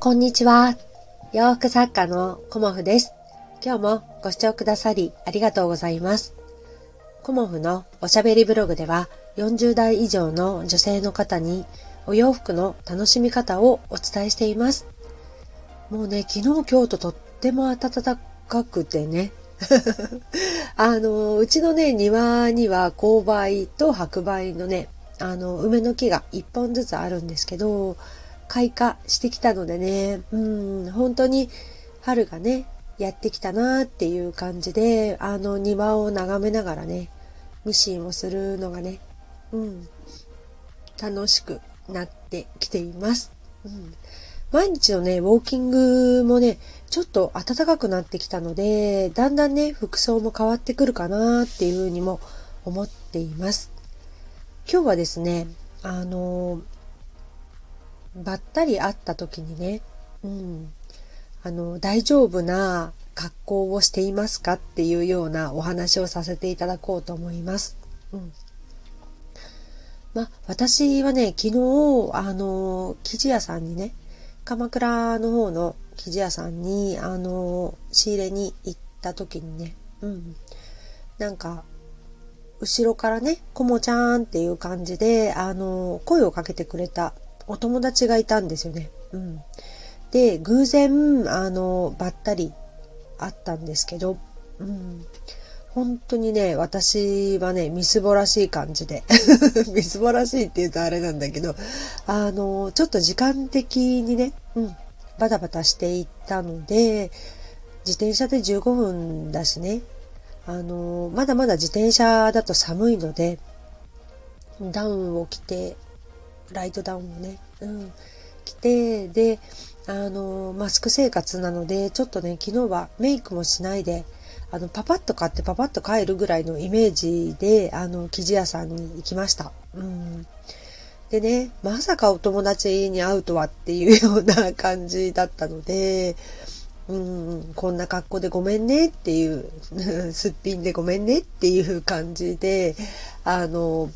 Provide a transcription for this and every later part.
こんにちは。洋服作家のコモフです。今日もご視聴くださりありがとうございます。コモフのおしゃべりブログでは40代以上の女性の方にお洋服の楽しみ方をお伝えしています。もうね、昨日今日ととっても暖かくてね。あの、うちのね、庭には勾配と白梅のね、あの、梅の木が一本ずつあるんですけど、開花してきたのでね、うん、本当に春がね、やってきたなっていう感じで、あの庭を眺めながらね、ミシンをするのがね、うん、楽しくなってきています。うん、毎日のね、ウォーキングもね、ちょっと暖かくなってきたので、だんだんね、服装も変わってくるかなっていうふうにも思っています。今日はですね、あの、ばったり会った時にね、うん、あの、大丈夫な格好をしていますかっていうようなお話をさせていただこうと思います。うん。ま私はね、昨日、あの、生地屋さんにね、鎌倉の方の生地屋さんに、あの、仕入れに行った時にね、うん。なんか、後ろからね、こもちゃんっていう感じで、あの、声をかけてくれたお友達がいたんですよね。うん。で、偶然、あの、ばったり会ったんですけど、うん。本当にね、私はね、みすぼらしい感じで。みすぼらしいって言うとあれなんだけど、あの、ちょっと時間的にね、うん、バタバタしていったので、自転車で15分だしね、あの、まだまだ自転車だと寒いので、ダウンを着て、ライトダウンをね、うん、着て、で、あの、マスク生活なので、ちょっとね、昨日はメイクもしないで、あの、パパッと買ってパパッと帰るぐらいのイメージで、あの、生地屋さんに行きました。うん。でね、まさかお友達に会うとはっていうような感じだったので、うん、こんな格好でごめんねっていう、すっぴんでごめんねっていう感じで、あの、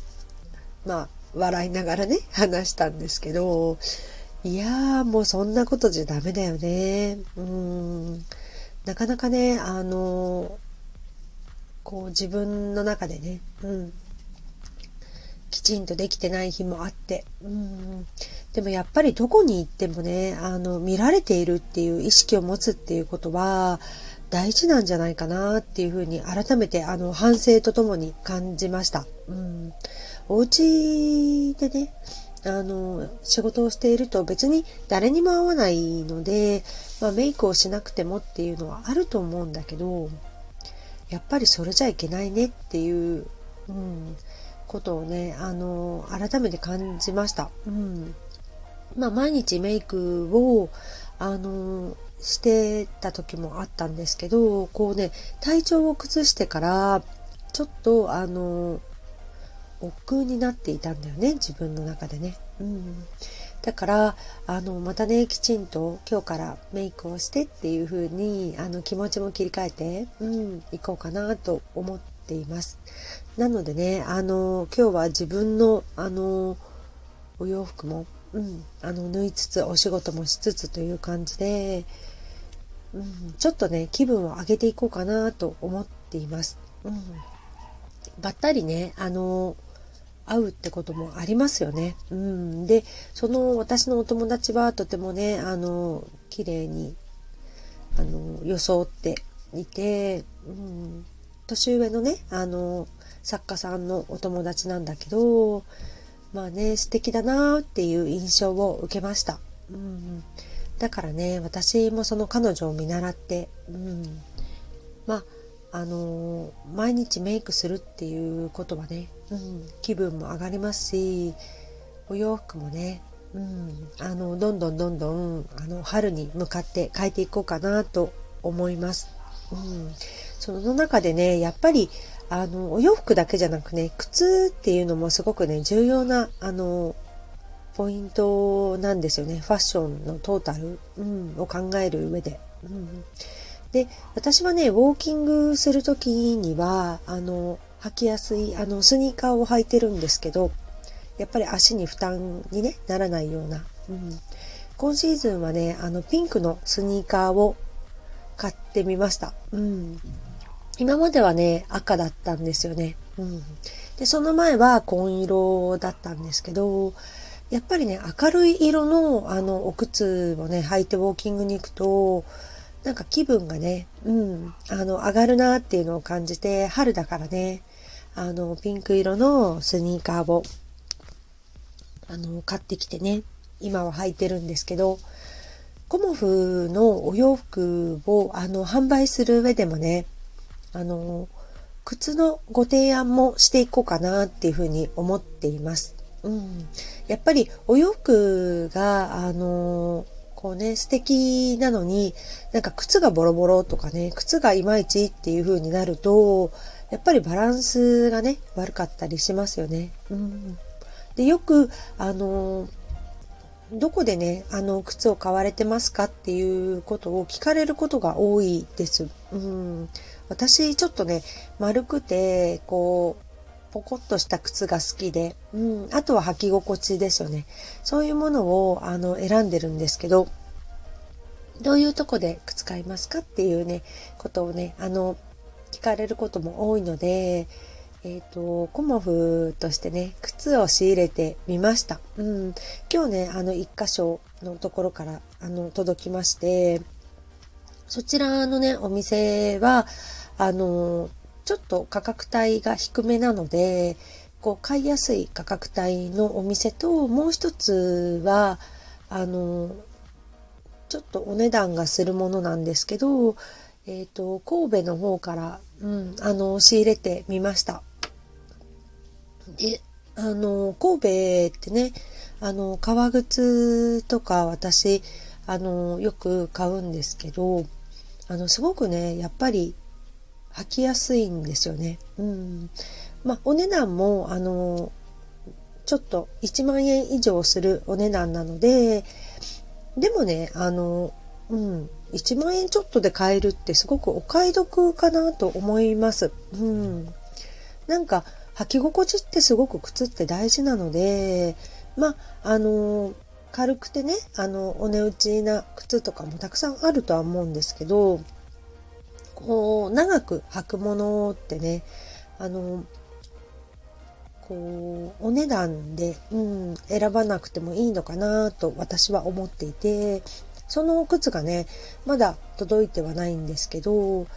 まあ、笑いながらね、話したんですけど、いやーもうそんなことじゃダメだよね。うん。なかなかね、あの、こう自分の中でね、うん。きちんとできてない日もあって、うん。でもやっぱりどこに行ってもね、あの、見られているっていう意識を持つっていうことは、大事なんじゃないかなっていうふうに改めてあの反省とともに感じました。うん、お家でね、あの、仕事をしていると別に誰にも会わないので、まあ、メイクをしなくてもっていうのはあると思うんだけど、やっぱりそれじゃいけないねっていう、うん、ことをね、あの、改めて感じました。うん。まあ、毎日メイクを、あの、してた時もあったんですけど、こうね、体調を崩してから、ちょっと、あの、億劫になっていたんだよね、自分の中でね。うん。だから、あの、またね、きちんと今日からメイクをしてっていう風に、あの、気持ちも切り替えて、うん、行こうかなと思っています。なのでね、あの、今日は自分の、あの、お洋服もうん、あの縫いつつお仕事もしつつという感じで、うん、ちょっとね気分を上げていこうかなと思っています。うん、ばったりねあの会うってこともありますよね。うん、でその私のお友達はとてもねあの綺麗にあの装っていて、うん、年上のねあの作家さんのお友達なんだけどまあね、素敵だなっていう印象を受けました。うん、だからね、私もその彼女を見習って、うん、まあ、あのー、毎日メイクするっていうことはね、うん、気分も上がりますし、お洋服もね、うん、あの、どんどんどんどん、あの、春に向かって変えていこうかなと思います。うん、その中でね、やっぱり、あの、お洋服だけじゃなくね、靴っていうのもすごくね、重要な、あの、ポイントなんですよね。ファッションのトータル、うん、を考える上で。うん、で、私はね、ウォーキングするときには、あの、履きやすい、あの、スニーカーを履いてるんですけど、やっぱり足に負担に、ね、ならないような、うん、今シーズンはね、あの、ピンクのスニーカーを買ってみました。うん。今まではね、赤だったんですよね。うん。で、その前は紺色だったんですけど、やっぱりね、明るい色の、あの、お靴をね、履いてウォーキングに行くと、なんか気分がね、うん、あの、上がるなっていうのを感じて、春だからね、あの、ピンク色のスニーカーを、あの、買ってきてね、今は履いてるんですけど、コモフのお洋服を、あの、販売する上でもね、あの、靴のご提案もしていこうかなっていうふうに思っています。うん。やっぱりお洋服が、あの、こうね、素敵なのに、なんか靴がボロボロとかね、靴がいまいちっていう風になると、やっぱりバランスがね、悪かったりしますよね。うん。で、よく、あの、どこでね、あの、靴を買われてますかっていうことを聞かれることが多いです。うん。私、ちょっとね、丸くて、こう、ポコッとした靴が好きで、うん、あとは履き心地ですよね。そういうものをあの選んでるんですけど、どういうとこで靴買いますかっていうね、ことをね、あの、聞かれることも多いので、えっ、ー、と、コモフとしてね、靴を仕入れてみました。うん。今日ね、あの、一箇所のところから、あの、届きまして、そちらのね、お店は、あの、ちょっと価格帯が低めなので、こう買いやすい価格帯のお店と、もう一つは、あの、ちょっとお値段がするものなんですけど、えっ、ー、と、神戸の方から、うん、あの、仕入れてみました。で、あの、神戸ってね、あの、革靴とか私、あの、よく買うんですけど、あの、すごくね、やっぱり履きやすいんですよね。うん。まあ、お値段も、あの、ちょっと1万円以上するお値段なので、でもね、あの、うん、1万円ちょっとで買えるってすごくお買い得かなと思います。うん。なんか、履き心地ってすごく靴って大事なので、まあ、あの、軽くてね、あの、お値打ちな靴とかもたくさんあるとは思うんですけど、こう、長く履くものってね、あの、こう、お値段で、うん、選ばなくてもいいのかなと私は思っていて、その靴がね、まだ届いてはないんですけど、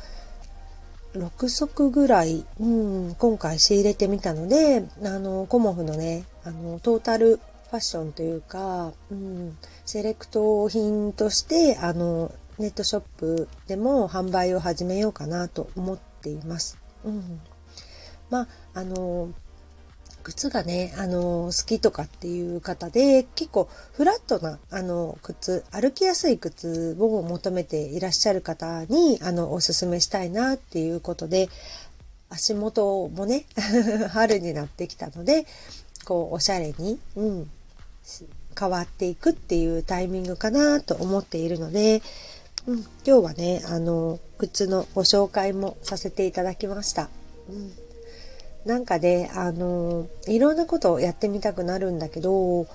6足ぐらい、うん、今回仕入れてみたので、あの、コモフのね、あの、トータルファッションというか、うん、セレクト品として、あの、ネットショップでも販売を始めようかなと思っています。うん。まあ、あの、靴がね、あの、好きとかっていう方で、結構フラットな、あの、靴、歩きやすい靴を求めていらっしゃる方に、あの、おすすめしたいなっていうことで、足元もね、春になってきたので、こう、おしゃれに、うん、変わっていくっていうタイミングかなと思っているので、うん、今日はね、あの、靴のご紹介もさせていただきました。うん、なんかね、あの、いろんなことをやってみたくなるんだけど、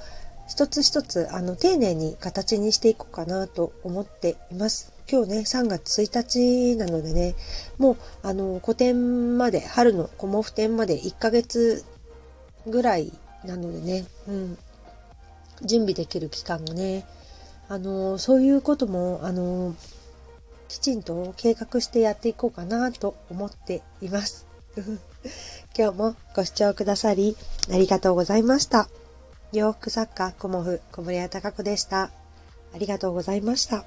一つ一つ、あの、丁寧に形にしていこうかなと思っています。今日ね、3月1日なのでね、もう、あの、古典まで、春の古毛布展まで1ヶ月ぐらいなのでね、うん、準備できる期間がね、あのそういうこともあのきちんと計画してやっていこうかなと思っています。今日もご視聴くださりありがとうございました。洋服作家コモフ小森屋隆子でした。ありがとうございました。